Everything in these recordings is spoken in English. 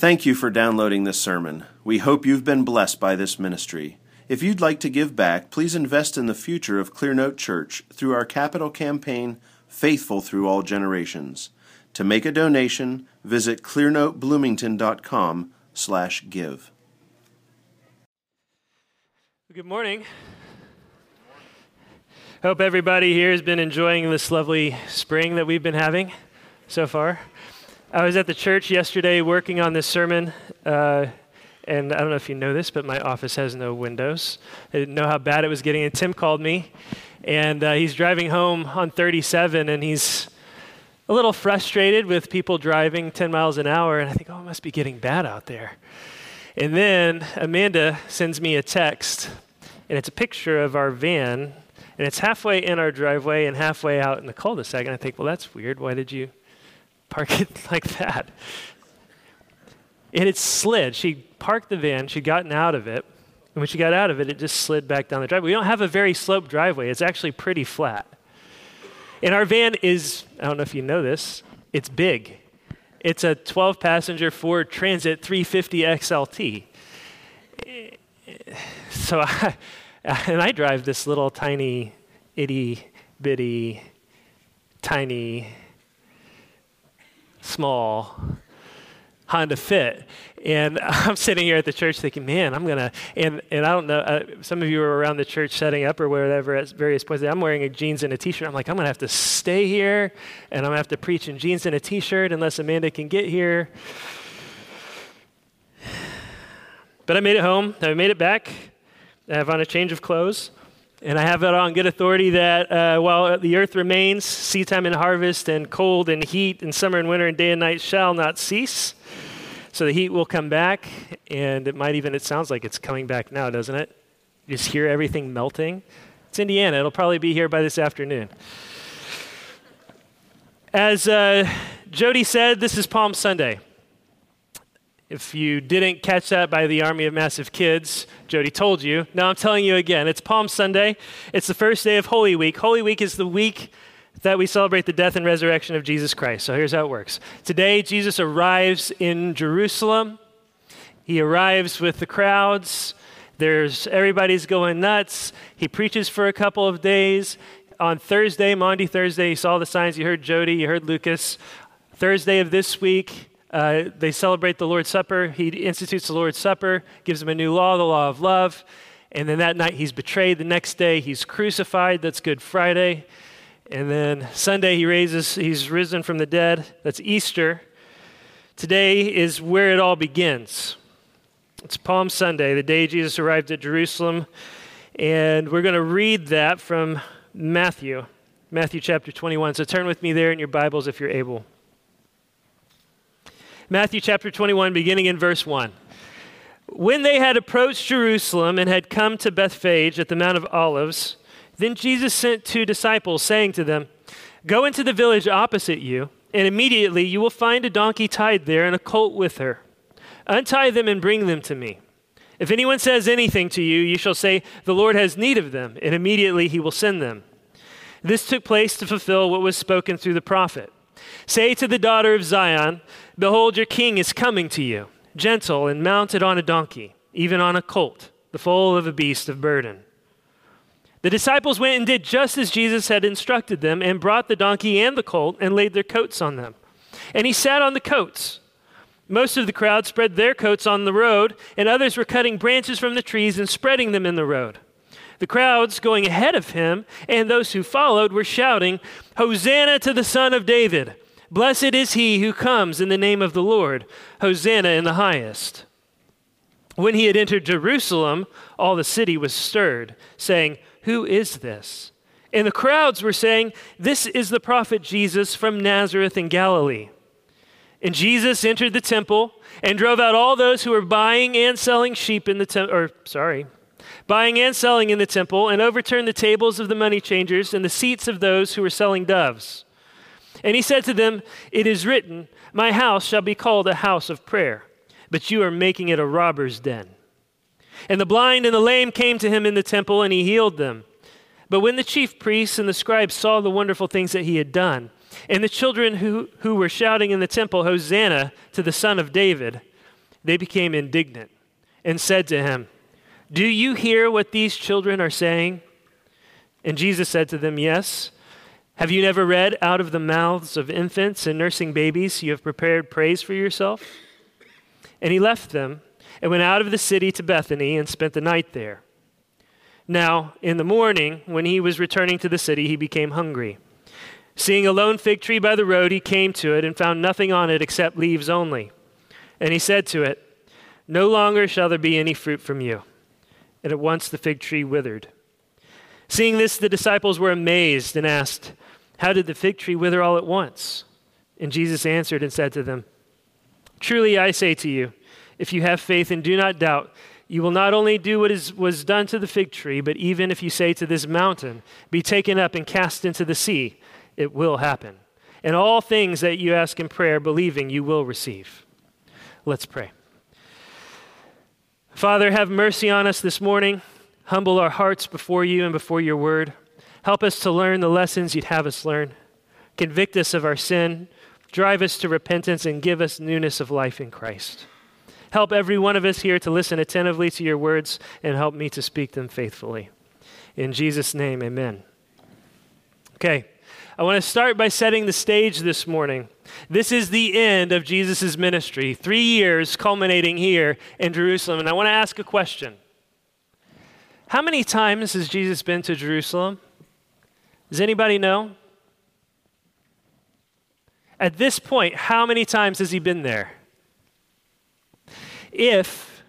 Thank you for downloading this sermon. We hope you've been blessed by this ministry. If you'd like to give back, please invest in the future of Clearnote Church through our capital campaign, Faithful Through All Generations. To make a donation, visit clearnotebloomington.com slash give. Good morning. Hope everybody here has been enjoying this lovely spring that we've been having so far. I was at the church yesterday working on this sermon, uh, and I don't know if you know this, but my office has no windows. I didn't know how bad it was getting, and Tim called me, and uh, he's driving home on 37, and he's a little frustrated with people driving 10 miles an hour, and I think, oh, it must be getting bad out there. And then Amanda sends me a text, and it's a picture of our van, and it's halfway in our driveway and halfway out in the cul-de-sac. And I think, well, that's weird. Why did you park it like that? And it slid. She parked the van, she'd gotten out of it, and when she got out of it, it just slid back down the driveway. We don't have a very sloped driveway, it's actually pretty flat. And our van is, I don't know if you know this, it's big. It's a 12 passenger Ford Transit 350 XLT. So I, and I drive this little tiny, itty bitty, tiny, small Honda Fit. And I'm sitting here at the church thinking, man, I'm going to, and, and I don't know, uh, some of you were around the church setting up or whatever at various points. I'm wearing a jeans and a t shirt. I'm like, I'm going to have to stay here and I'm going to have to preach in jeans and a t shirt unless Amanda can get here. But I made it home. I made it back. I have on a change of clothes. And I have it on good authority that uh, while the earth remains, seedtime and harvest, and cold and heat, and summer and winter, and day and night shall not cease. So the heat will come back, and it might even, it sounds like it's coming back now, doesn't it? You just hear everything melting. It's Indiana. It'll probably be here by this afternoon. As uh, Jody said, this is Palm Sunday. If you didn't catch that by the Army of Massive Kids, Jody told you. Now I'm telling you again. It's Palm Sunday. It's the first day of Holy Week. Holy Week is the week that we celebrate the death and resurrection of Jesus Christ. So here's how it works. Today, Jesus arrives in Jerusalem. He arrives with the crowds. There's everybody's going nuts. He preaches for a couple of days. On Thursday, Maundy Thursday, you saw the signs. You heard Jody, you heard Lucas. Thursday of this week, uh, they celebrate the Lord's Supper. He institutes the Lord's Supper, gives them a new law, the law of love. And then that night he's betrayed. The next day he's crucified. That's Good Friday. And then Sunday he raises, he's risen from the dead. That's Easter. Today is where it all begins. It's Palm Sunday, the day Jesus arrived at Jerusalem. And we're going to read that from Matthew, Matthew chapter 21. So turn with me there in your Bibles if you're able. Matthew chapter 21, beginning in verse 1. When they had approached Jerusalem and had come to Bethphage at the Mount of Olives, then Jesus sent two disciples, saying to them, Go into the village opposite you, and immediately you will find a donkey tied there and a colt with her. Untie them and bring them to me. If anyone says anything to you, you shall say, The Lord has need of them, and immediately he will send them. This took place to fulfill what was spoken through the prophet. Say to the daughter of Zion, Behold, your king is coming to you, gentle and mounted on a donkey, even on a colt, the foal of a beast of burden. The disciples went and did just as Jesus had instructed them, and brought the donkey and the colt, and laid their coats on them. And he sat on the coats. Most of the crowd spread their coats on the road, and others were cutting branches from the trees and spreading them in the road. The crowds going ahead of him and those who followed were shouting, Hosanna to the Son of David! Blessed is he who comes in the name of the Lord! Hosanna in the highest! When he had entered Jerusalem, all the city was stirred, saying, Who is this? And the crowds were saying, This is the prophet Jesus from Nazareth in Galilee. And Jesus entered the temple and drove out all those who were buying and selling sheep in the temple, or sorry, buying and selling in the temple, and overturned the tables of the money changers and the seats of those who were selling doves. And he said to them, It is written, My house shall be called a house of prayer, but you are making it a robber's den. And the blind and the lame came to him in the temple, and he healed them. But when the chief priests and the scribes saw the wonderful things that he had done, and the children who, who were shouting in the temple, Hosanna to the Son of David, They became indignant and said to him, Do you hear what these children are saying? And Jesus said to them, Yes. Have you never read, Out of the mouths of infants and nursing babies, you have prepared praise for yourself? And he left them and went out of the city to Bethany and spent the night there. Now, in the morning, when he was returning to the city, he became hungry. Seeing a lone fig tree by the road, he came to it and found nothing on it except leaves only. And he said to it, No longer shall there be any fruit from you. And at once the fig tree withered. Seeing this, the disciples were amazed and asked, How did the fig tree wither all at once? And Jesus answered and said to them, Truly I say to you, if you have faith and do not doubt, you will not only do what is, was done to the fig tree, but even if you say to this mountain, Be taken up and cast into the sea, it will happen. And all things that you ask in prayer, believing, you will receive. Let's pray. Father, have mercy on us this morning. Humble our hearts before you and before your word. Help us to learn the lessons you'd have us learn. Convict us of our sin. Drive us to repentance and give us newness of life in Christ. Help every one of us here to listen attentively to your words and help me to speak them faithfully. In Jesus' name, amen. Okay, I want to start by setting the stage this morning. This is the end of Jesus' ministry, three years culminating here in Jerusalem. And I want to ask a question How many times has Jesus been to Jerusalem? Does anybody know? At this point, how many times has he been there? If,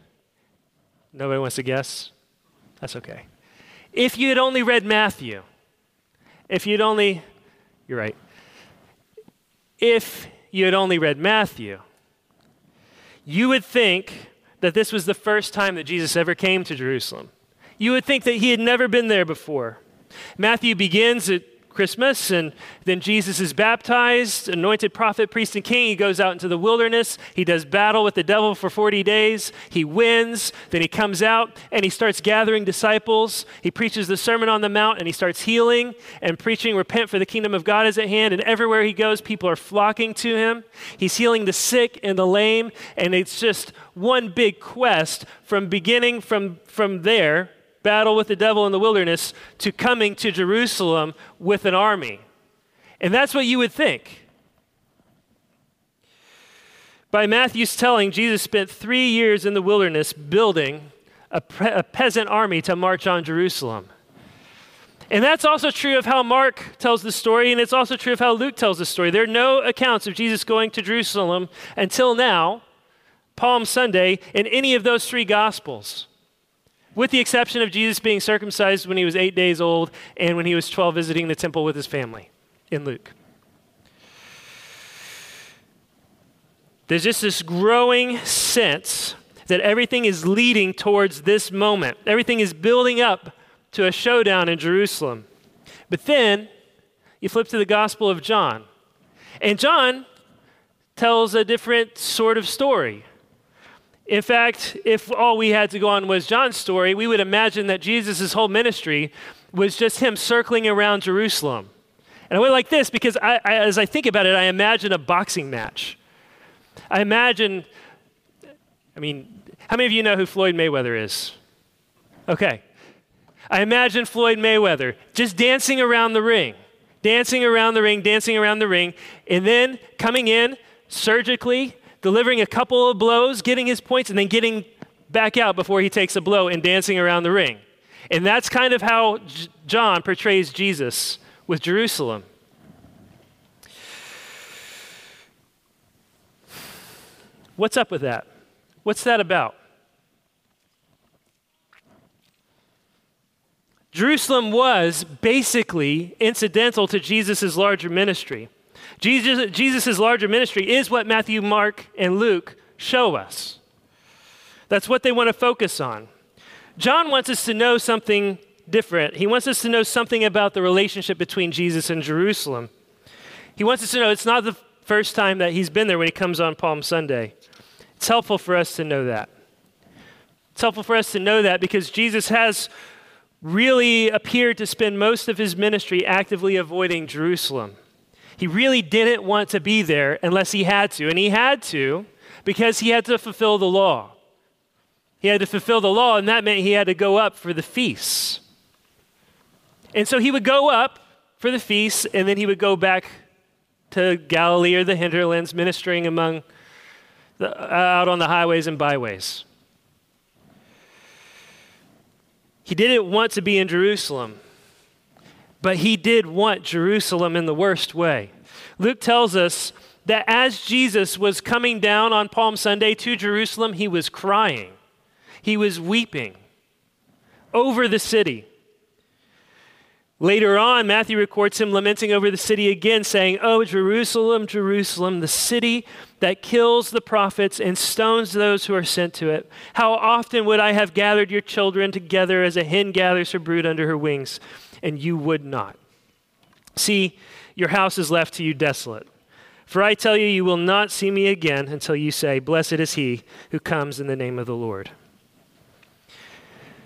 nobody wants to guess, that's okay. If you had only read Matthew, if you'd only, you're right, if you had only read Matthew, you would think that this was the first time that Jesus ever came to Jerusalem. You would think that he had never been there before. Matthew begins at Christmas, and then Jesus is baptized, anointed prophet, priest, and king. He goes out into the wilderness. He does battle with the devil for 40 days. He wins. Then he comes out and he starts gathering disciples. He preaches the Sermon on the Mount and he starts healing and preaching, Repent for the kingdom of God is at hand. And everywhere he goes, people are flocking to him. He's healing the sick and the lame. And it's just one big quest from beginning from, from there battle with the devil in the wilderness to coming to Jerusalem with an army. And that's what you would think. By Matthew's telling, Jesus spent three years in the wilderness building a, pre- a peasant army to march on Jerusalem. And that's also true of how Mark tells the story, and it's also true of how Luke tells the story. There are no accounts of Jesus going to Jerusalem until now, Palm Sunday, in any of those three Gospels with the exception of Jesus being circumcised when he was eight days old and when he was 12 visiting the temple with his family in Luke. There's just this growing sense that everything is leading towards this moment. Everything is building up to a showdown in Jerusalem. But then you flip to the Gospel of John, and John tells a different sort of story. In fact, if all we had to go on was John's story, we would imagine that Jesus' whole ministry was just him circling around Jerusalem. And I went like this because I, I, as I think about it, I imagine a boxing match. I imagine, I mean, how many of you know who Floyd Mayweather is? Okay. I imagine Floyd Mayweather just dancing around the ring, dancing around the ring, dancing around the ring, and then coming in surgically delivering a couple of blows, getting his points, and then getting back out before he takes a blow and dancing around the ring. And that's kind of how J- John portrays Jesus with Jerusalem. What's up with that? What's that about? Jerusalem was basically incidental to Jesus' larger ministry. Jesus' Jesus's larger ministry is what Matthew, Mark, and Luke show us. That's what they want to focus on. John wants us to know something different. He wants us to know something about the relationship between Jesus and Jerusalem. He wants us to know it's not the first time that he's been there when he comes on Palm Sunday. It's helpful for us to know that. It's helpful for us to know that because Jesus has really appeared to spend most of his ministry actively avoiding Jerusalem. He really didn't want to be there unless he had to. And he had to because he had to fulfill the law. He had to fulfill the law, and that meant he had to go up for the feasts. And so he would go up for the feasts, and then he would go back to Galilee or the hinterlands, ministering among the, uh, out on the highways and byways. He didn't want to be in Jerusalem, but he did want Jerusalem in the worst way. Luke tells us that as Jesus was coming down on Palm Sunday to Jerusalem, he was crying, he was weeping over the city. Later on, Matthew records him lamenting over the city again, saying, Oh, Jerusalem, Jerusalem, the city that kills the prophets and stones those who are sent to it. How often would I have gathered your children together as a hen gathers her brood under her wings, and you would not? See, your house is left to you desolate. For I tell you, you will not see me again until you say, Blessed is he who comes in the name of the Lord.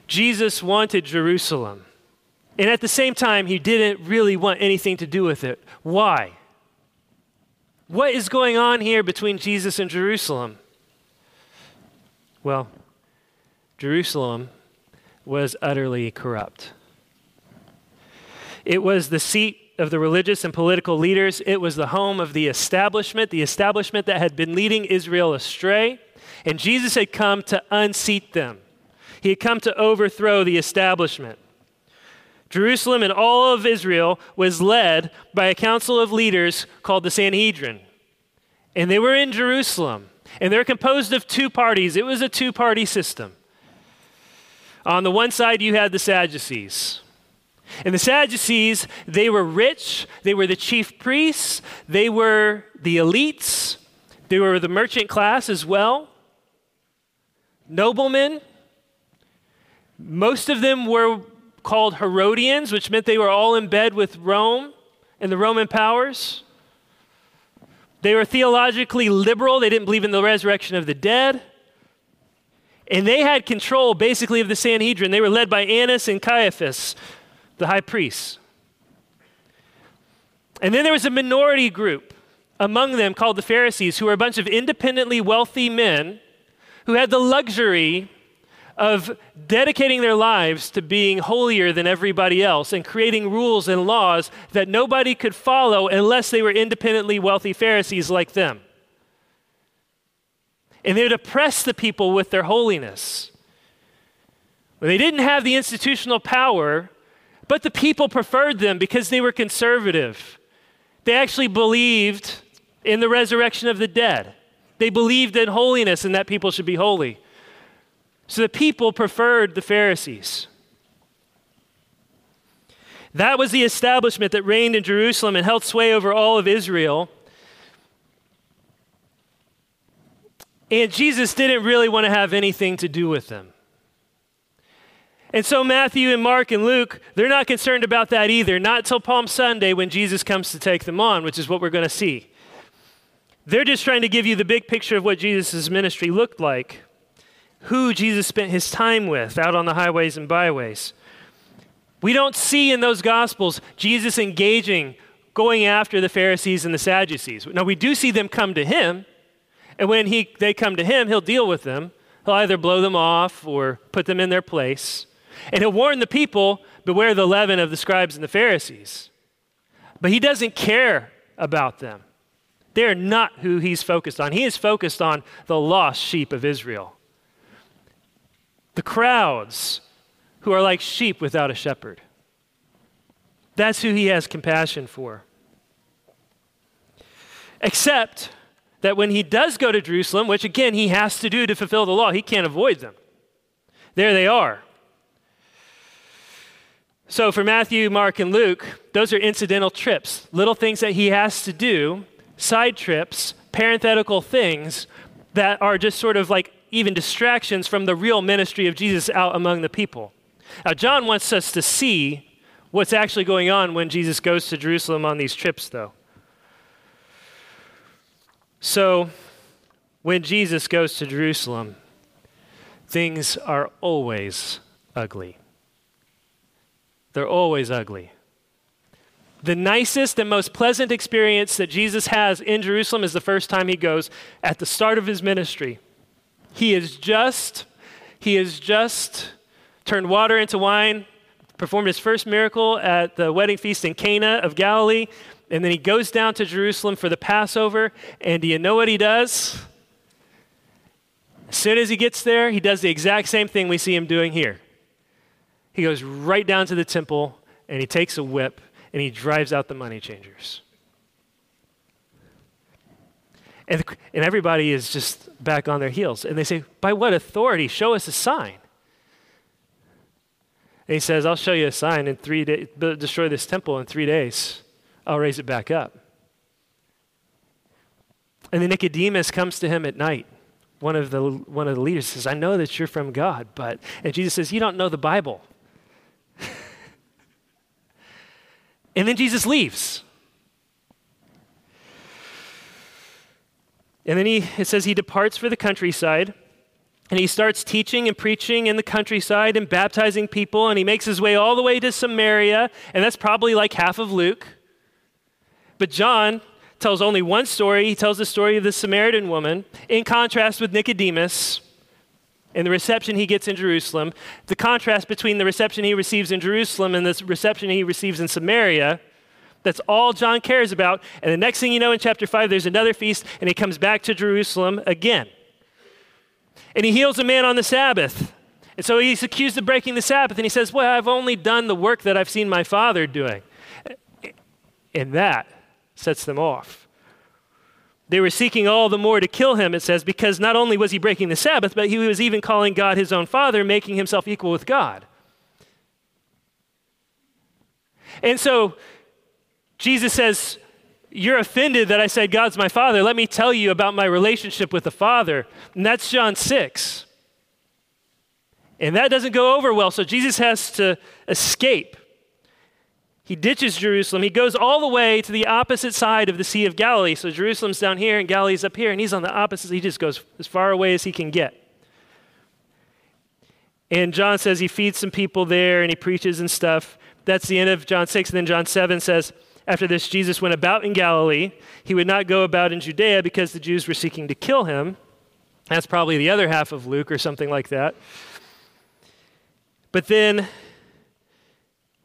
Jesus wanted Jerusalem. And at the same time, he didn't really want anything to do with it. Why? What is going on here between Jesus and Jerusalem? Well, Jerusalem was utterly corrupt. It was the seat of the religious and political leaders, it was the home of the establishment, the establishment that had been leading Israel astray. And Jesus had come to unseat them, he had come to overthrow the establishment. Jerusalem and all of Israel was led by a council of leaders called the Sanhedrin. And they were in Jerusalem. And they're composed of two parties. It was a two party system. On the one side, you had the Sadducees. And the Sadducees, they were rich, they were the chief priests, they were the elites, they were the merchant class as well, noblemen. Most of them were called Herodians, which meant they were all in bed with Rome and the Roman powers. They were theologically liberal, they didn't believe in the resurrection of the dead. And they had control basically of the Sanhedrin. They were led by Annas and Caiaphas, the high priests. And then there was a minority group among them called the Pharisees, who were a bunch of independently wealthy men who had the luxury of dedicating their lives to being holier than everybody else and creating rules and laws that nobody could follow unless they were independently wealthy Pharisees like them. And they would oppress the people with their holiness. Well, they didn't have the institutional power, but the people preferred them because they were conservative. They actually believed in the resurrection of the dead. They believed in holiness and that people should be holy. So the people preferred the Pharisees. That was the establishment that reigned in Jerusalem and held sway over all of Israel. And Jesus didn't really want to have anything to do with them. And so Matthew and Mark and Luke, they're not concerned about that either, not until Palm Sunday when Jesus comes to take them on, which is what we're going to see. They're just trying to give you the big picture of what Jesus' ministry looked like who Jesus spent his time with out on the highways and byways. We don't see in those Gospels Jesus engaging, going after the Pharisees and the Sadducees. Now, we do see them come to him, and when he, they come to him, he'll deal with them. He'll either blow them off or put them in their place. And he'll warn the people beware the leaven of the scribes and the Pharisees. But he doesn't care about them. They're not who he's focused on. He is focused on the lost sheep of Israel the crowds who are like sheep without a shepherd. That's who he has compassion for. Except that when he does go to Jerusalem, which again he has to do to fulfill the law, he can't avoid them. There they are. So for Matthew, Mark, and Luke, those are incidental trips, little things that he has to do, side trips, parenthetical things that are just sort of like even distractions from the real ministry of Jesus out among the people. Now, John wants us to see what's actually going on when Jesus goes to Jerusalem on these trips, though. So, when Jesus goes to Jerusalem, things are always ugly. They're always ugly. The nicest and most pleasant experience that Jesus has in Jerusalem is the first time he goes at the start of his ministry. He is just, he is just turned water into wine, performed his first miracle at the wedding feast in Cana of Galilee, and then he goes down to Jerusalem for the Passover. And do you know what he does? As soon as he gets there, he does the exact same thing we see him doing here. He goes right down to the temple and he takes a whip and he drives out the money changers. And, and everybody is just back on their heels. And they say, By what authority? Show us a sign. And he says, I'll show you a sign in three days, destroy this temple in three days. I'll raise it back up. And then Nicodemus comes to him at night. One of the, one of the leaders says, I know that you're from God, but, and Jesus says, You don't know the Bible. And then Jesus leaves. And then he, it says he departs for the countryside. And he starts teaching and preaching in the countryside and baptizing people. And he makes his way all the way to Samaria. And that's probably like half of Luke. But John tells only one story. He tells the story of the Samaritan woman, in contrast with Nicodemus and the reception he gets in Jerusalem. The contrast between the reception he receives in Jerusalem and the reception he receives in Samaria. That's all John cares about. And the next thing you know, in chapter 5, there's another feast, and he comes back to Jerusalem again. And he heals a man on the Sabbath. And so he's accused of breaking the Sabbath, and he says, Well, I've only done the work that I've seen my father doing. And that sets them off. They were seeking all the more to kill him, it says, because not only was he breaking the Sabbath, but he was even calling God his own father, making himself equal with God. And so Jesus says, You're offended that I said God's my father. Let me tell you about my relationship with the Father. And that's John 6. And that doesn't go over well, so Jesus has to escape. He ditches Jerusalem. He goes all the way to the opposite side of the Sea of Galilee. So Jerusalem's down here and Galilee's up here, and he's on the opposite. He just goes as far away as he can get. And John says he feeds some people there and he preaches and stuff. That's the end of John 6. And then John 7 says, after this, Jesus went about in Galilee. He would not go about in Judea because the Jews were seeking to kill him. That's probably the other half of Luke or something like that. But then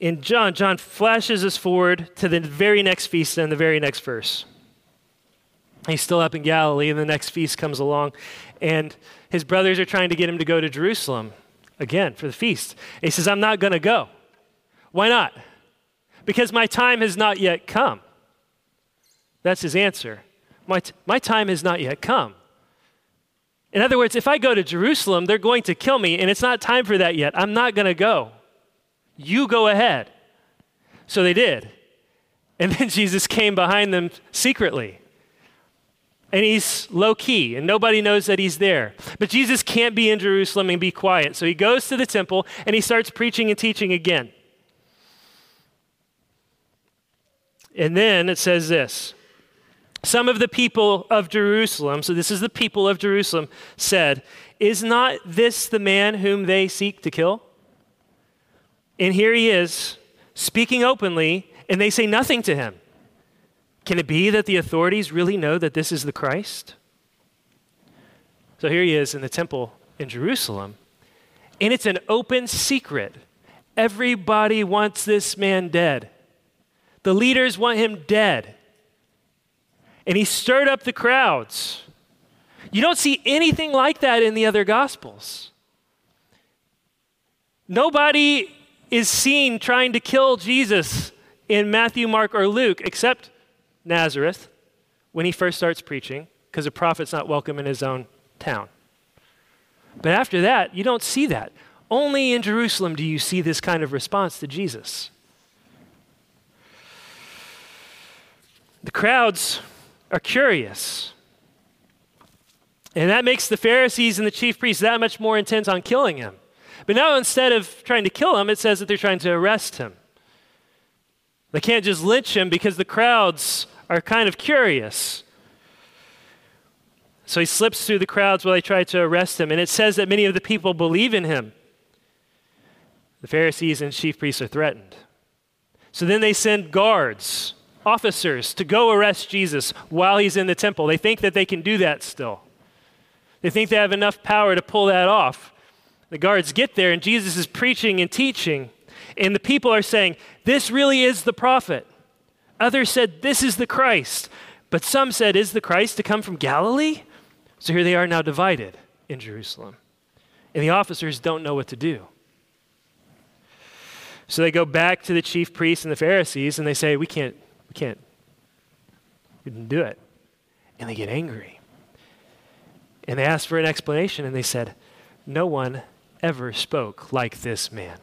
in John, John flashes us forward to the very next feast and the very next verse. He's still up in Galilee, and the next feast comes along, and his brothers are trying to get him to go to Jerusalem again for the feast. He says, I'm not going to go. Why not? Because my time has not yet come. That's his answer. My, t- my time has not yet come. In other words, if I go to Jerusalem, they're going to kill me, and it's not time for that yet. I'm not going to go. You go ahead. So they did. And then Jesus came behind them secretly. And he's low key, and nobody knows that he's there. But Jesus can't be in Jerusalem and be quiet. So he goes to the temple and he starts preaching and teaching again. And then it says this Some of the people of Jerusalem, so this is the people of Jerusalem, said, Is not this the man whom they seek to kill? And here he is speaking openly, and they say nothing to him. Can it be that the authorities really know that this is the Christ? So here he is in the temple in Jerusalem, and it's an open secret. Everybody wants this man dead. The leaders want him dead. And he stirred up the crowds. You don't see anything like that in the other Gospels. Nobody is seen trying to kill Jesus in Matthew, Mark, or Luke, except Nazareth when he first starts preaching, because a prophet's not welcome in his own town. But after that, you don't see that. Only in Jerusalem do you see this kind of response to Jesus. The crowds are curious. And that makes the Pharisees and the chief priests that much more intent on killing him. But now instead of trying to kill him, it says that they're trying to arrest him. They can't just lynch him because the crowds are kind of curious. So he slips through the crowds while they try to arrest him. And it says that many of the people believe in him. The Pharisees and chief priests are threatened. So then they send guards, officers, to go arrest Jesus while he's in the temple. They think that they can do that still. They think they have enough power to pull that off. The guards get there, and Jesus is preaching and teaching, and the people are saying, This really is the prophet. Others said, This is the Christ. But some said, Is the Christ to come from Galilee? So here they are now divided in Jerusalem. And the officers don't know what to do. So they go back to the chief priests and the Pharisees and they say, We can't, we can't, we didn't do it. And they get angry. And they ask for an explanation and they said, No one ever spoke like this man.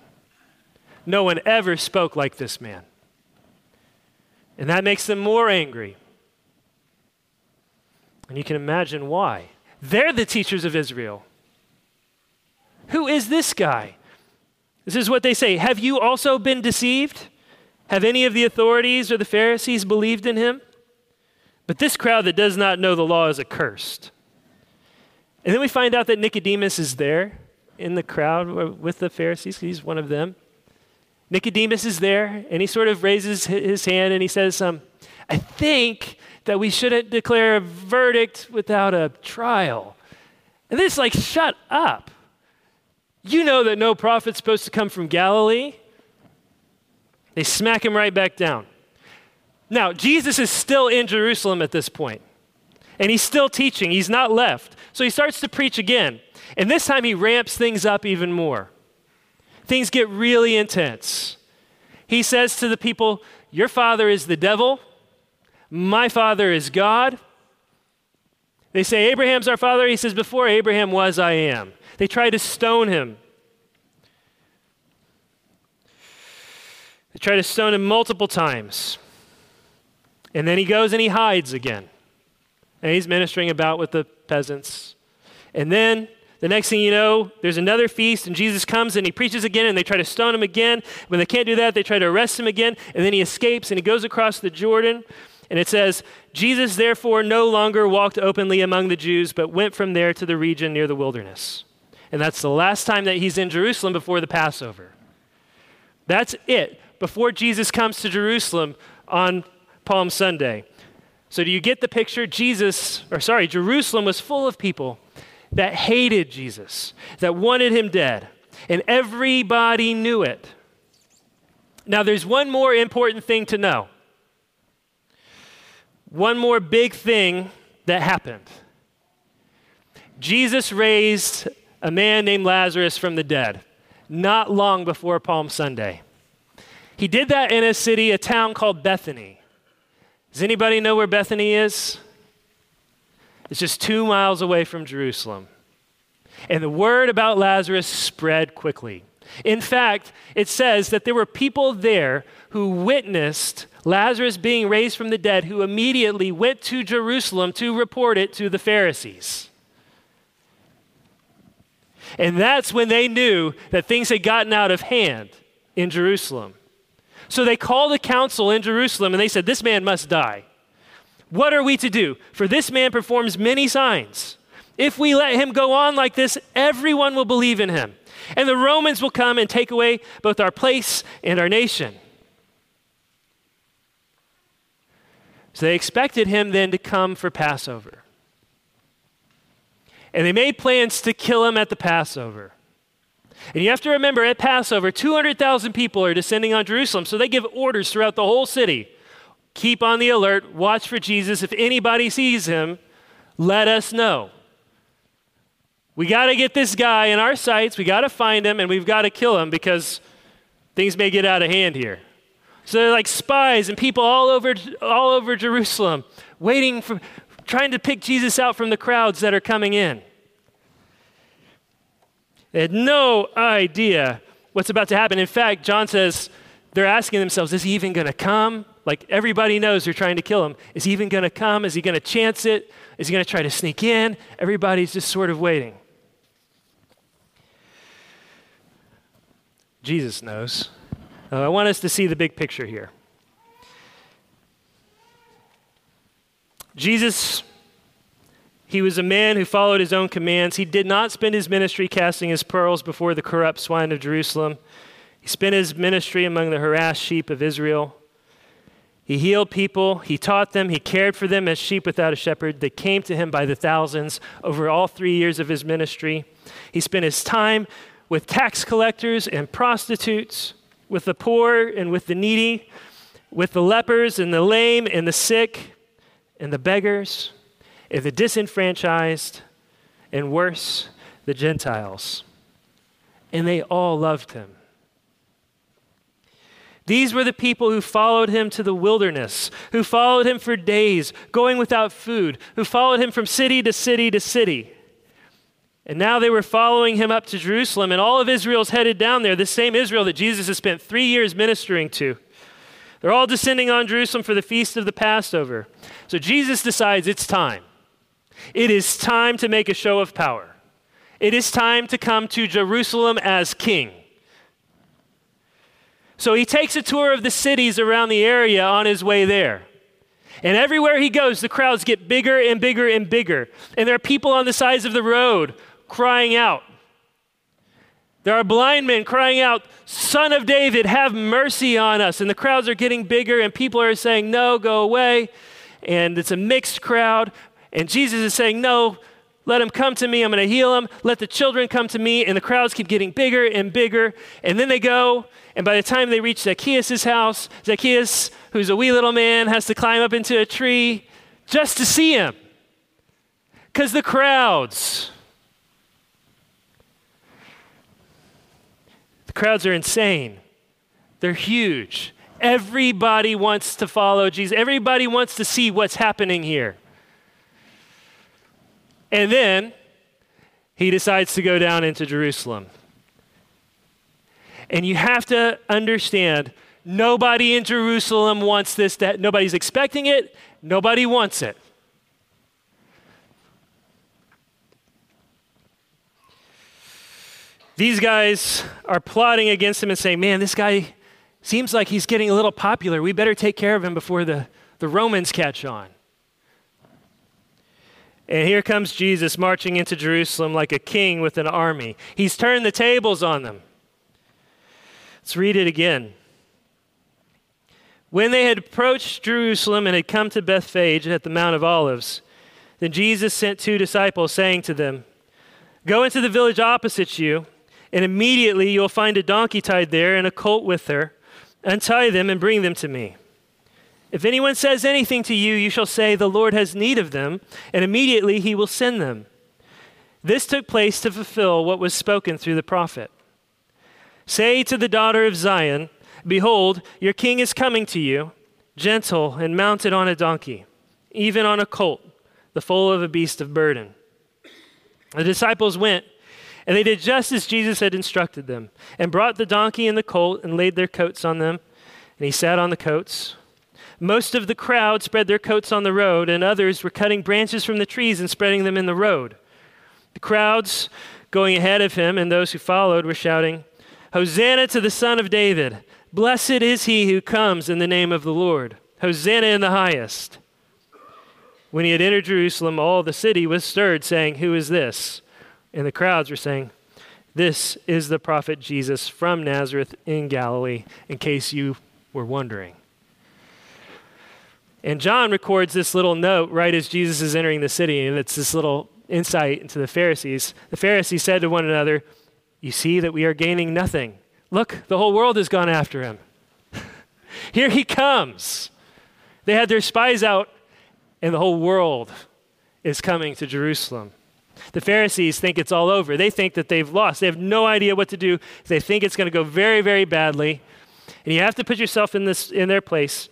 No one ever spoke like this man. And that makes them more angry. And you can imagine why. They're the teachers of Israel. Who is this guy? This is what they say Have you also been deceived? Have any of the authorities or the Pharisees believed in him? But this crowd that does not know the law is accursed. And then we find out that Nicodemus is there in the crowd with the Pharisees. He's one of them. Nicodemus is there, and he sort of raises his hand and he says, um, I think that we shouldn't declare a verdict without a trial. And this, like, shut up. You know that no prophet's supposed to come from Galilee. They smack him right back down. Now, Jesus is still in Jerusalem at this point, and he's still teaching. He's not left. So he starts to preach again. And this time he ramps things up even more. Things get really intense. He says to the people, Your father is the devil, my father is God. They say, Abraham's our father. He says, Before Abraham was, I am. They try to stone him. They try to stone him multiple times. And then he goes and he hides again. And he's ministering about with the peasants. And then the next thing you know, there's another feast, and Jesus comes and he preaches again, and they try to stone him again. When they can't do that, they try to arrest him again, and then he escapes and he goes across the Jordan. And it says, Jesus therefore no longer walked openly among the Jews, but went from there to the region near the wilderness. And that's the last time that he's in Jerusalem before the Passover. That's it, before Jesus comes to Jerusalem on Palm Sunday. So, do you get the picture? Jesus, or sorry, Jerusalem was full of people that hated Jesus, that wanted him dead, and everybody knew it. Now, there's one more important thing to know. One more big thing that happened. Jesus raised a man named Lazarus from the dead not long before Palm Sunday. He did that in a city, a town called Bethany. Does anybody know where Bethany is? It's just two miles away from Jerusalem. And the word about Lazarus spread quickly. In fact, it says that there were people there who witnessed Lazarus being raised from the dead, who immediately went to Jerusalem to report it to the Pharisees. And that's when they knew that things had gotten out of hand in Jerusalem. So they called a council in Jerusalem and they said, This man must die. What are we to do? For this man performs many signs. If we let him go on like this, everyone will believe in him. And the Romans will come and take away both our place and our nation. So they expected him then to come for Passover. And they made plans to kill him at the Passover. And you have to remember at Passover, 200,000 people are descending on Jerusalem, so they give orders throughout the whole city keep on the alert, watch for Jesus. If anybody sees him, let us know. We got to get this guy in our sights. We got to find him and we've got to kill him because things may get out of hand here. So they're like spies and people all over, all over Jerusalem, waiting for, trying to pick Jesus out from the crowds that are coming in. They had no idea what's about to happen. In fact, John says they're asking themselves, is he even going to come? Like everybody knows they're trying to kill him. Is he even going to come? Is he going to chance it? Is he going to try to sneak in? Everybody's just sort of waiting. Jesus knows. Uh, I want us to see the big picture here. Jesus, he was a man who followed his own commands. He did not spend his ministry casting his pearls before the corrupt swine of Jerusalem. He spent his ministry among the harassed sheep of Israel. He healed people, he taught them, he cared for them as sheep without a shepherd. They came to him by the thousands over all three years of his ministry. He spent his time with tax collectors and prostitutes, with the poor and with the needy, with the lepers and the lame and the sick and the beggars and the disenfranchised and worse, the Gentiles. And they all loved him. These were the people who followed him to the wilderness, who followed him for days, going without food, who followed him from city to city to city. And now they were following him up to Jerusalem, and all of Israel's headed down there, the same Israel that Jesus has spent three years ministering to. They're all descending on Jerusalem for the feast of the Passover. So Jesus decides it's time. It is time to make a show of power. It is time to come to Jerusalem as king. So he takes a tour of the cities around the area on his way there. And everywhere he goes, the crowds get bigger and bigger and bigger. And there are people on the sides of the road crying out. There are blind men crying out, Son of David, have mercy on us. And the crowds are getting bigger, and people are saying, No, go away. And it's a mixed crowd. And Jesus is saying, No, let him come to me. I'm going to heal him. Let the children come to me. And the crowds keep getting bigger and bigger. And then they go and by the time they reach Zacchaeus' house, Zacchaeus, who's a wee little man, has to climb up into a tree just to see him. Because the crowds, the crowds are insane. They're huge. Everybody wants to follow Jesus. Everybody wants to see what's happening here. And then he decides to go down into Jerusalem. And you have to understand nobody in Jerusalem wants this, that nobody's expecting it, nobody wants it. These guys are plotting against him and saying, Man, this guy seems like he's getting a little popular. We better take care of him before the, the Romans catch on. And here comes Jesus marching into Jerusalem like a king with an army. He's turned the tables on them. Let's read it again. When they had approached Jerusalem and had come to Bethphage at the Mount of Olives, then Jesus sent two disciples, saying to them, Go into the village opposite you, and immediately you'll find a donkey tied there and a colt with her. Untie them and bring them to me. If anyone says anything to you, you shall say, The Lord has need of them, and immediately he will send them. This took place to fulfill what was spoken through the prophet. Say to the daughter of Zion, Behold, your king is coming to you, gentle and mounted on a donkey, even on a colt, the foal of a beast of burden. The disciples went, and they did just as Jesus had instructed them, and brought the donkey and the colt and laid their coats on them, and he sat on the coats. Most of the crowd spread their coats on the road, and others were cutting branches from the trees and spreading them in the road. The crowds going ahead of him and those who followed were shouting, Hosanna to the Son of David. Blessed is he who comes in the name of the Lord. Hosanna in the highest. When he had entered Jerusalem, all the city was stirred, saying, Who is this? And the crowds were saying, This is the prophet Jesus from Nazareth in Galilee, in case you were wondering. And John records this little note right as Jesus is entering the city, and it's this little insight into the Pharisees. The Pharisees said to one another, you see that we are gaining nothing. Look, the whole world has gone after him. Here he comes. They had their spies out, and the whole world is coming to Jerusalem. The Pharisees think it's all over. They think that they've lost. They have no idea what to do. They think it's going to go very, very badly. And you have to put yourself in, this, in their place.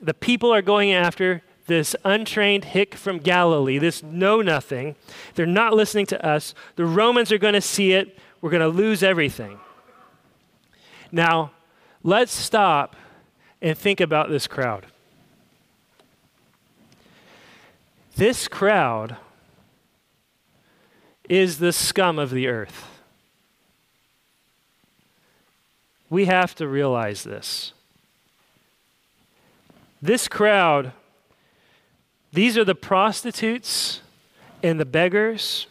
The people are going after this untrained hick from Galilee, this know nothing. They're not listening to us. The Romans are going to see it we're going to lose everything. Now, let's stop and think about this crowd. This crowd is the scum of the earth. We have to realize this. This crowd, these are the prostitutes and the beggars.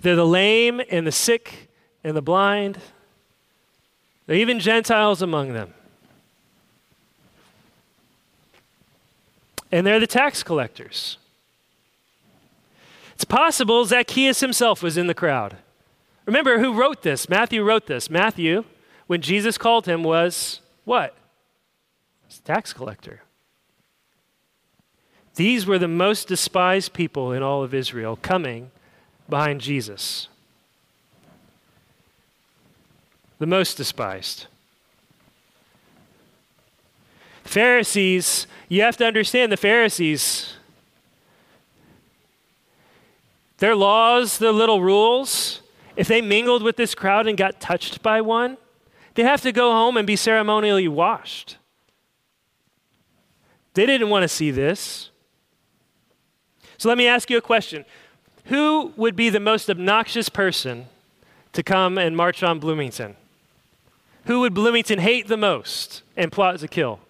They're the lame and the sick and the blind, There are even Gentiles among them. And they're the tax collectors. It's possible Zacchaeus himself was in the crowd. Remember who wrote this? Matthew wrote this. Matthew, when Jesus called him, was what? He's a tax collector. These were the most despised people in all of Israel coming behind Jesus. The most despised. Pharisees, you have to understand the Pharisees Their laws, their little rules, if they mingled with this crowd and got touched by one, they'd have to go home and be ceremonially washed. They didn't want to see this. So let me ask you a question Who would be the most obnoxious person to come and march on Bloomington? Who would Bloomington hate the most and plot to kill?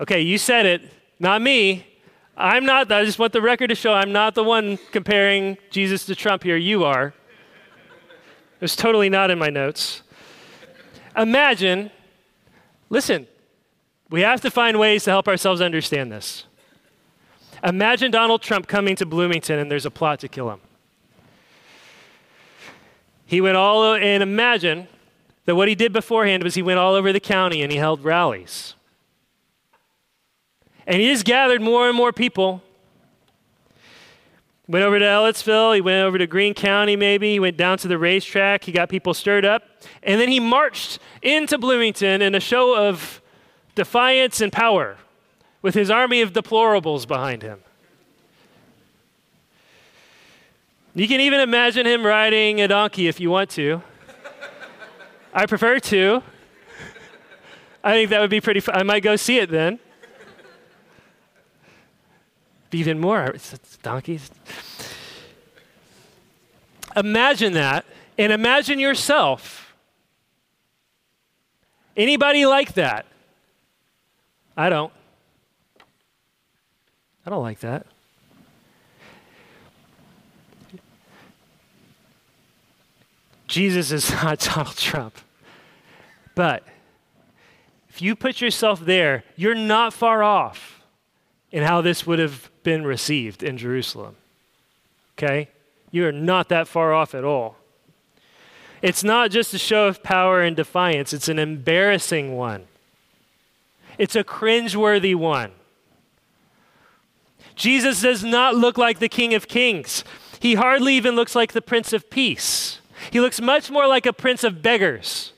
Okay, you said it, not me. I'm not, I just want the record to show I'm not the one comparing Jesus to Trump here. You are. It was totally not in my notes. Imagine, listen, we have to find ways to help ourselves understand this. Imagine Donald Trump coming to Bloomington and there's a plot to kill him. He went all, and imagine that what he did beforehand was he went all over the county and he held rallies. And he just gathered more and more people. Went over to Ellettsville. He went over to Greene County, maybe. He went down to the racetrack. He got people stirred up. And then he marched into Bloomington in a show of defiance and power with his army of deplorables behind him. You can even imagine him riding a donkey if you want to. I prefer to. I think that would be pretty fun. I might go see it then even more. It's, it's donkeys. Imagine that, and imagine yourself. Anybody like that? I don't. I don't like that. Jesus is not Donald Trump. But if you put yourself there, you're not far off in how this would have been received in Jerusalem. Okay? You are not that far off at all. It's not just a show of power and defiance, it's an embarrassing one. It's a cringeworthy one. Jesus does not look like the King of Kings. He hardly even looks like the Prince of Peace. He looks much more like a prince of beggars.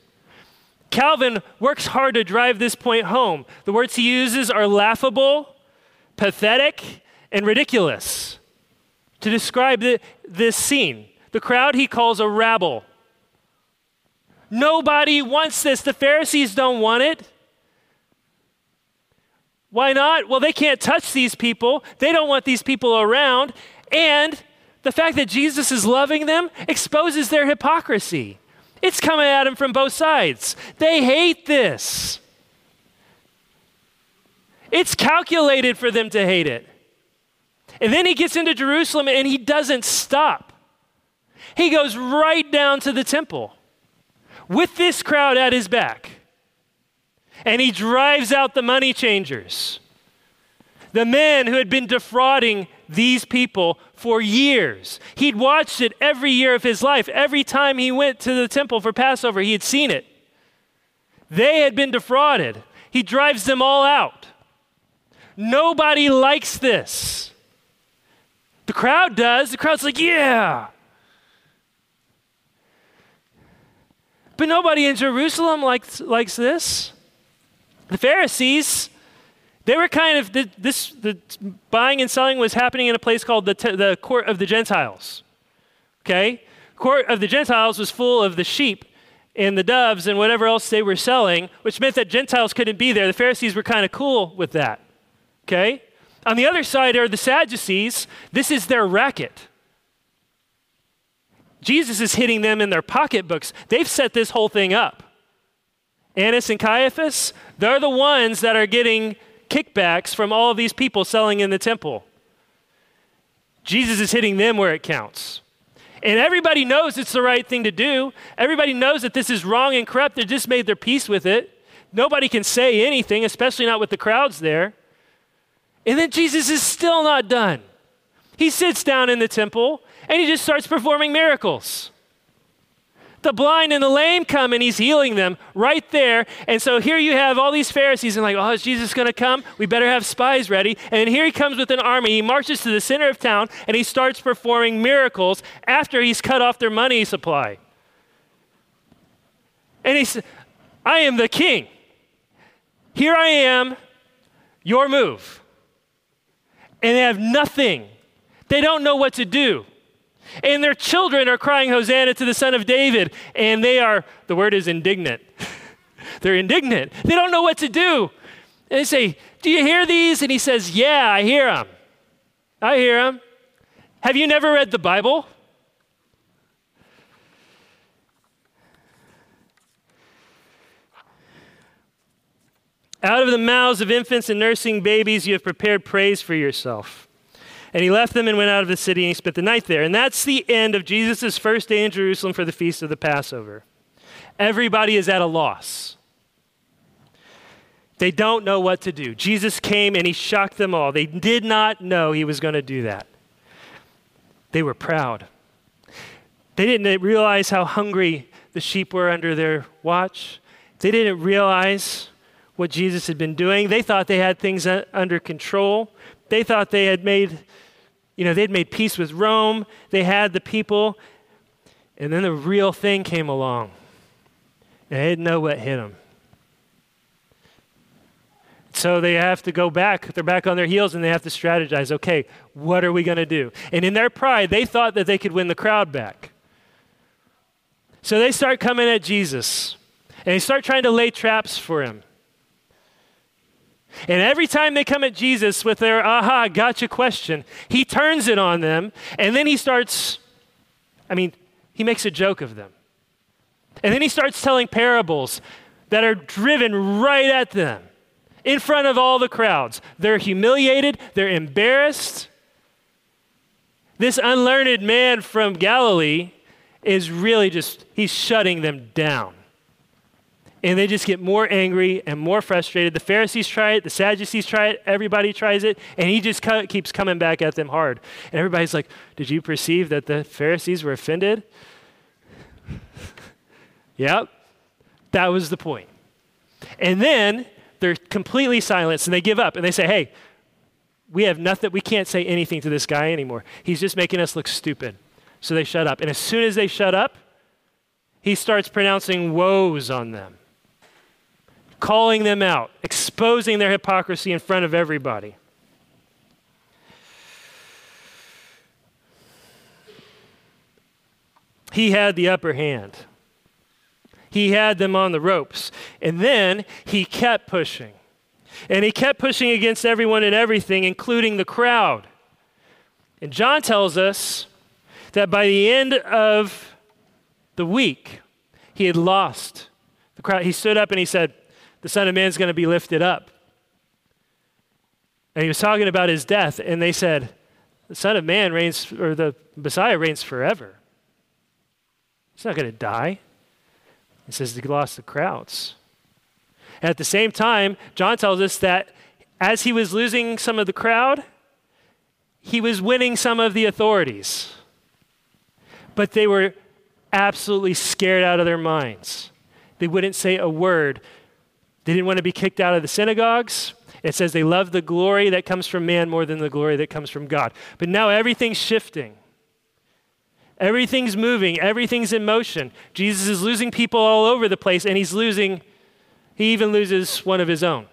Calvin works hard to drive this point home. The words he uses are laughable, pathetic, and ridiculous to describe the, this scene. The crowd he calls a rabble. Nobody wants this. The Pharisees don't want it. Why not? Well, they can't touch these people. They don't want these people around. And the fact that Jesus is loving them exposes their hypocrisy. It's coming at them from both sides. They hate this. It's calculated for them to hate it. And then he gets into Jerusalem and he doesn't stop. He goes right down to the temple with this crowd at his back. And he drives out the money changers, the men who had been defrauding these people for years. He'd watched it every year of his life. Every time he went to the temple for Passover, he had seen it. They had been defrauded. He drives them all out. Nobody likes this. The crowd does. The crowd's like, yeah. But nobody in Jerusalem likes, likes this. The Pharisees, they were kind of, the, this, the buying and selling was happening in a place called the, the court of the Gentiles. Okay? Court of the Gentiles was full of the sheep and the doves and whatever else they were selling, which meant that Gentiles couldn't be there. The Pharisees were kind of cool with that. Okay? On the other side are the Sadducees. This is their racket. Jesus is hitting them in their pocketbooks. They've set this whole thing up. Annas and Caiaphas, they're the ones that are getting kickbacks from all of these people selling in the temple. Jesus is hitting them where it counts. And everybody knows it's the right thing to do. Everybody knows that this is wrong and corrupt. They just made their peace with it. Nobody can say anything, especially not with the crowds there. And then Jesus is still not done. He sits down in the temple and he just starts performing miracles. The blind and the lame come and he's healing them right there. And so here you have all these Pharisees and like, oh, is Jesus going to come? We better have spies ready. And here he comes with an army. He marches to the center of town and he starts performing miracles after he's cut off their money supply. And he said, I am the king. Here I am, your move. And they have nothing. They don't know what to do. And their children are crying, Hosanna to the Son of David. And they are, the word is indignant. They're indignant. They don't know what to do. And they say, Do you hear these? And he says, Yeah, I hear them. I hear them. Have you never read the Bible? Out of the mouths of infants and nursing babies, you have prepared praise for yourself. And he left them and went out of the city and he spent the night there. And that's the end of Jesus' first day in Jerusalem for the feast of the Passover. Everybody is at a loss. They don't know what to do. Jesus came and he shocked them all. They did not know he was going to do that. They were proud. They didn't realize how hungry the sheep were under their watch. They didn't realize what Jesus had been doing. They thought they had things under control. They thought they had made you know, they'd made peace with Rome, they had the people, and then the real thing came along. And they didn't know what hit them. So they have to go back. They're back on their heels and they have to strategize. Okay, what are we going to do? And in their pride, they thought that they could win the crowd back. So they start coming at Jesus and they start trying to lay traps for him. And every time they come at Jesus with their aha, gotcha question, he turns it on them and then he starts, I mean, he makes a joke of them. And then he starts telling parables that are driven right at them in front of all the crowds. They're humiliated, they're embarrassed. This unlearned man from Galilee is really just, he's shutting them down and they just get more angry and more frustrated. The Pharisees try it, the Sadducees try it, everybody tries it, and he just co- keeps coming back at them hard. And everybody's like, Did you perceive that the Pharisees were offended? yep, that was the point. And then they're completely silenced and they give up and they say, Hey, we have nothing, we can't say anything to this guy anymore. He's just making us look stupid. So they shut up. And as soon as they shut up, he starts pronouncing woes on them calling them out, exposing their hypocrisy in front of everybody. He had the upper hand. He had them on the ropes. And then he kept pushing. And he kept pushing against everyone and everything, including the crowd. And John tells us that by the end of the week, he had lost the crowd. He stood up and he said, the Son of Man is going to be lifted up. And he was talking about his death, and they said, The Son of Man reigns, or the Messiah reigns forever. He's not going to die. He says he lost the crowds. And at the same time, John tells us that as he was losing some of the crowd, he was winning some of the authorities. But they were absolutely scared out of their minds. They wouldn't say a word they didn't want to be kicked out of the synagogues. It says they love the glory that comes from man more than the glory that comes from God. But now everything's shifting. Everything's moving, everything's in motion. Jesus is losing people all over the place, and he's losing, he even loses one of his own.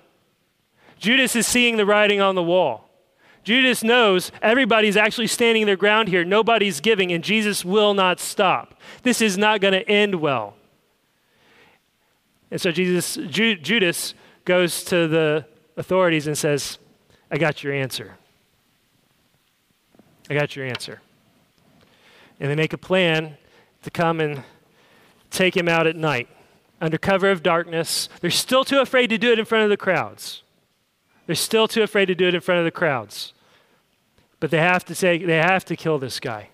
Judas is seeing the writing on the wall. Judas knows everybody's actually standing their ground here. Nobody's giving, and Jesus will not stop. This is not going to end well. And so Jesus, Ju- Judas goes to the authorities and says, I got your answer. I got your answer. And they make a plan to come and take him out at night under cover of darkness. They're still too afraid to do it in front of the crowds. They're still too afraid to do it in front of the crowds. But they have to take, they have to kill this guy.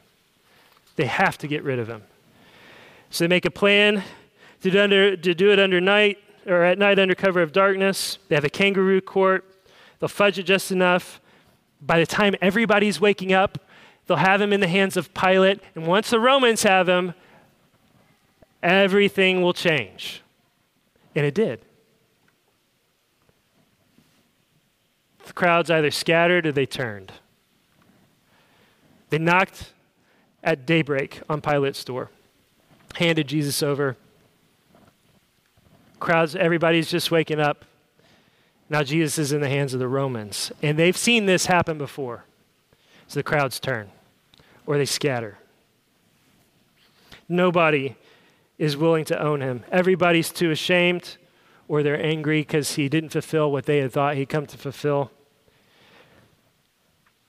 They have to get rid of him. So they make a plan to do, under, to do it under night or at night under cover of darkness. They have a kangaroo court. They'll fudge it just enough. By the time everybody's waking up, they'll have him in the hands of Pilate. And once the Romans have him, everything will change. And it did. The crowds either scattered or they turned. They knocked at daybreak on Pilate's door, handed Jesus over. Crowds, everybody's just waking up. Now Jesus is in the hands of the Romans. And they've seen this happen before. So the crowds turn or they scatter. Nobody is willing to own him. Everybody's too ashamed or they're angry because he didn't fulfill what they had thought he'd come to fulfill.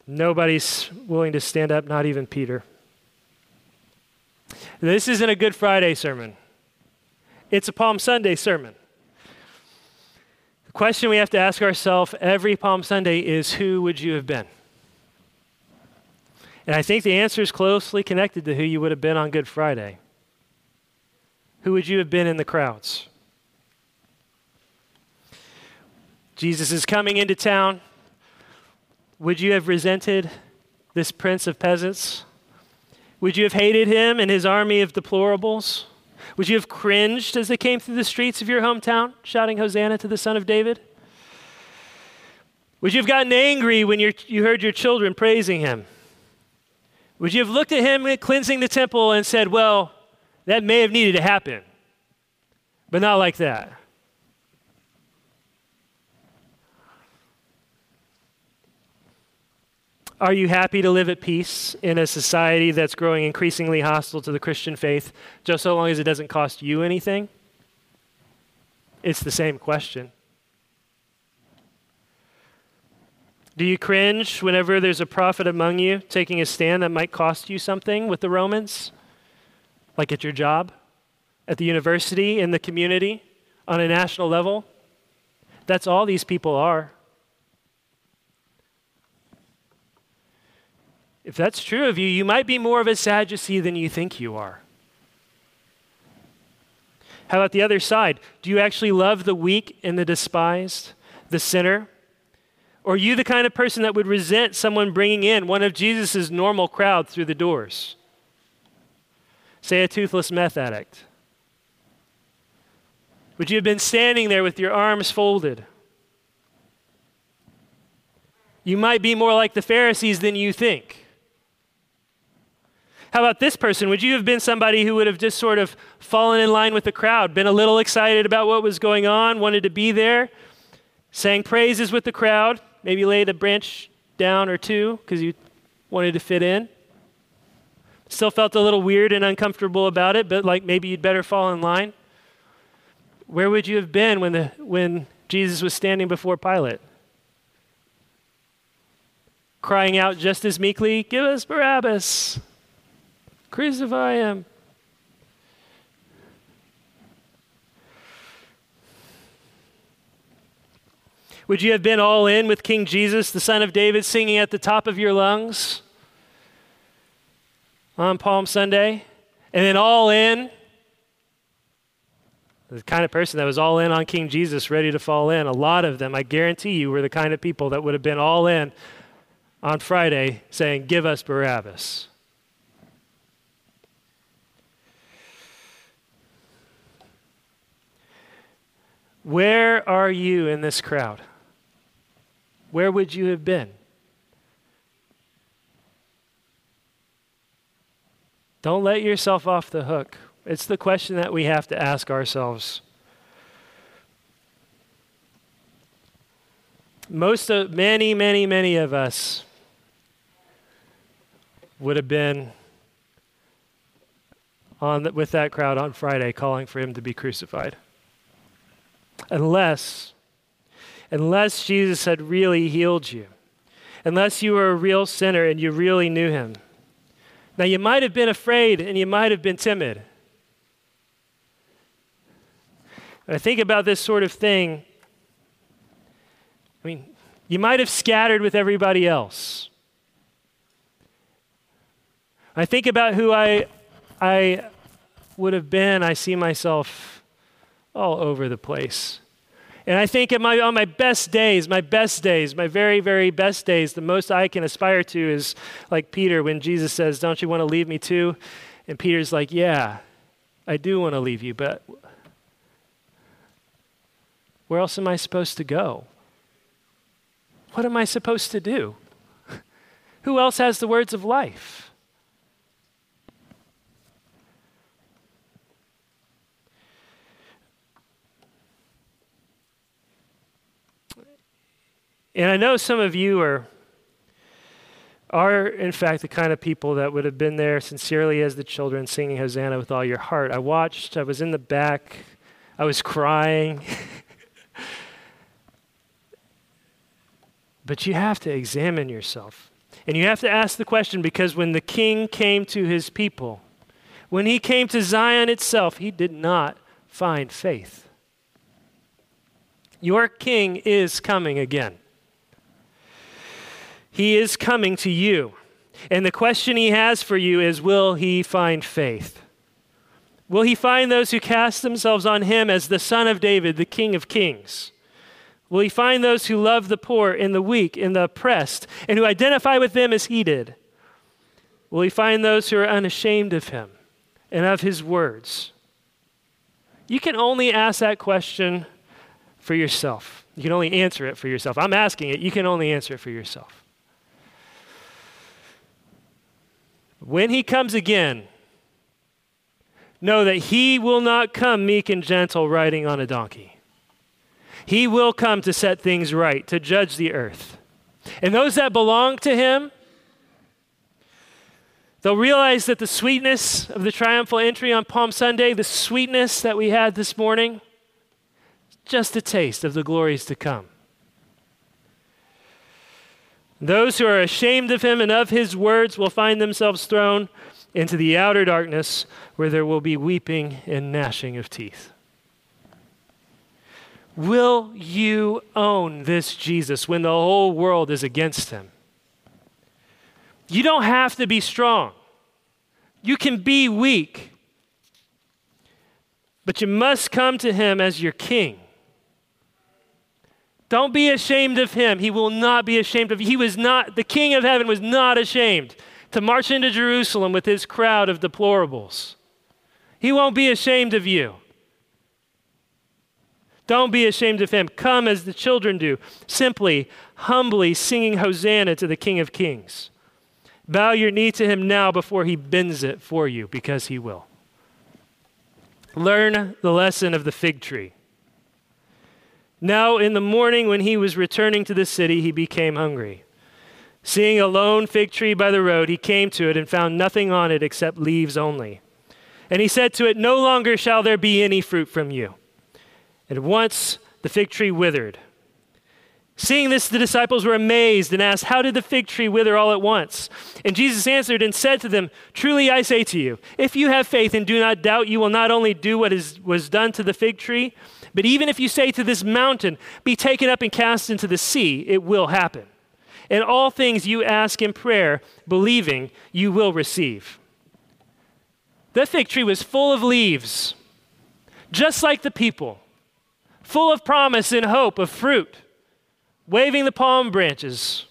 Nobody's willing to stand up, not even Peter. This isn't a Good Friday sermon, it's a Palm Sunday sermon. The question we have to ask ourselves every Palm Sunday is who would you have been? And I think the answer is closely connected to who you would have been on Good Friday. Who would you have been in the crowds? Jesus is coming into town. Would you have resented this prince of peasants? Would you have hated him and his army of deplorables? Would you have cringed as they came through the streets of your hometown, shouting Hosanna to the Son of David? Would you have gotten angry when you heard your children praising him? Would you have looked at him cleansing the temple and said, Well, that may have needed to happen, but not like that? Are you happy to live at peace in a society that's growing increasingly hostile to the Christian faith, just so long as it doesn't cost you anything? It's the same question. Do you cringe whenever there's a prophet among you taking a stand that might cost you something with the Romans? Like at your job, at the university, in the community, on a national level? That's all these people are. If that's true of you, you might be more of a Sadducee than you think you are. How about the other side? Do you actually love the weak and the despised, the sinner? Or are you the kind of person that would resent someone bringing in one of Jesus' normal crowd through the doors? Say a toothless meth addict. Would you have been standing there with your arms folded? You might be more like the Pharisees than you think. How about this person? Would you have been somebody who would have just sort of fallen in line with the crowd, been a little excited about what was going on, wanted to be there, sang praises with the crowd, maybe laid a branch down or two because you wanted to fit in? Still felt a little weird and uncomfortable about it, but like maybe you'd better fall in line. Where would you have been when, the, when Jesus was standing before Pilate? Crying out just as meekly, Give us Barabbas! Crucify him. Would you have been all in with King Jesus, the Son of David, singing at the top of your lungs on Palm Sunday? And then all in? The kind of person that was all in on King Jesus, ready to fall in. A lot of them, I guarantee you, were the kind of people that would have been all in on Friday saying, Give us Barabbas. Where are you in this crowd? Where would you have been? Don't let yourself off the hook. It's the question that we have to ask ourselves. Most of many, many, many of us would have been on the, with that crowd on Friday calling for him to be crucified unless unless Jesus had really healed you. Unless you were a real sinner and you really knew him. Now you might have been afraid and you might have been timid. I think about this sort of thing. I mean, you might have scattered with everybody else. I think about who I, I would have been, I see myself all over the place. And I think my, on my best days, my best days, my very, very best days, the most I can aspire to is like Peter when Jesus says, Don't you want to leave me too? And Peter's like, Yeah, I do want to leave you, but where else am I supposed to go? What am I supposed to do? Who else has the words of life? And I know some of you are are in fact the kind of people that would have been there sincerely as the children singing Hosanna with all your heart. I watched, I was in the back, I was crying. but you have to examine yourself. And you have to ask the question because when the king came to his people, when he came to Zion itself, he did not find faith. Your king is coming again. He is coming to you. And the question he has for you is Will he find faith? Will he find those who cast themselves on him as the Son of David, the King of Kings? Will he find those who love the poor and the weak and the oppressed and who identify with them as he did? Will he find those who are unashamed of him and of his words? You can only ask that question for yourself. You can only answer it for yourself. I'm asking it, you can only answer it for yourself. When he comes again, know that he will not come meek and gentle riding on a donkey. He will come to set things right, to judge the earth. And those that belong to him, they'll realize that the sweetness of the triumphal entry on Palm Sunday, the sweetness that we had this morning, just a taste of the glories to come. Those who are ashamed of him and of his words will find themselves thrown into the outer darkness where there will be weeping and gnashing of teeth. Will you own this Jesus when the whole world is against him? You don't have to be strong. You can be weak. But you must come to him as your king. Don't be ashamed of him. He will not be ashamed of you. He was not, the King of heaven was not ashamed to march into Jerusalem with his crowd of deplorables. He won't be ashamed of you. Don't be ashamed of him. Come as the children do, simply, humbly singing Hosanna to the King of Kings. Bow your knee to him now before he bends it for you, because he will. Learn the lesson of the fig tree. Now, in the morning, when he was returning to the city, he became hungry. Seeing a lone fig tree by the road, he came to it and found nothing on it except leaves only. And he said to it, No longer shall there be any fruit from you. And once the fig tree withered. Seeing this, the disciples were amazed and asked, How did the fig tree wither all at once? And Jesus answered and said to them, Truly I say to you, if you have faith and do not doubt, you will not only do what is, was done to the fig tree, but even if you say to this mountain, Be taken up and cast into the sea, it will happen. And all things you ask in prayer, believing, you will receive. The fig tree was full of leaves, just like the people, full of promise and hope of fruit, waving the palm branches.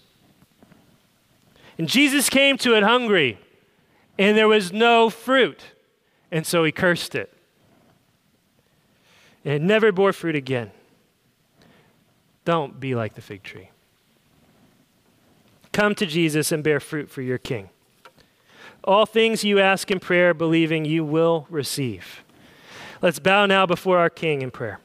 And Jesus came to it hungry, and there was no fruit, and so he cursed it and it never bore fruit again. Don't be like the fig tree. Come to Jesus and bear fruit for your King. All things you ask in prayer, believing you will receive. Let's bow now before our King in prayer.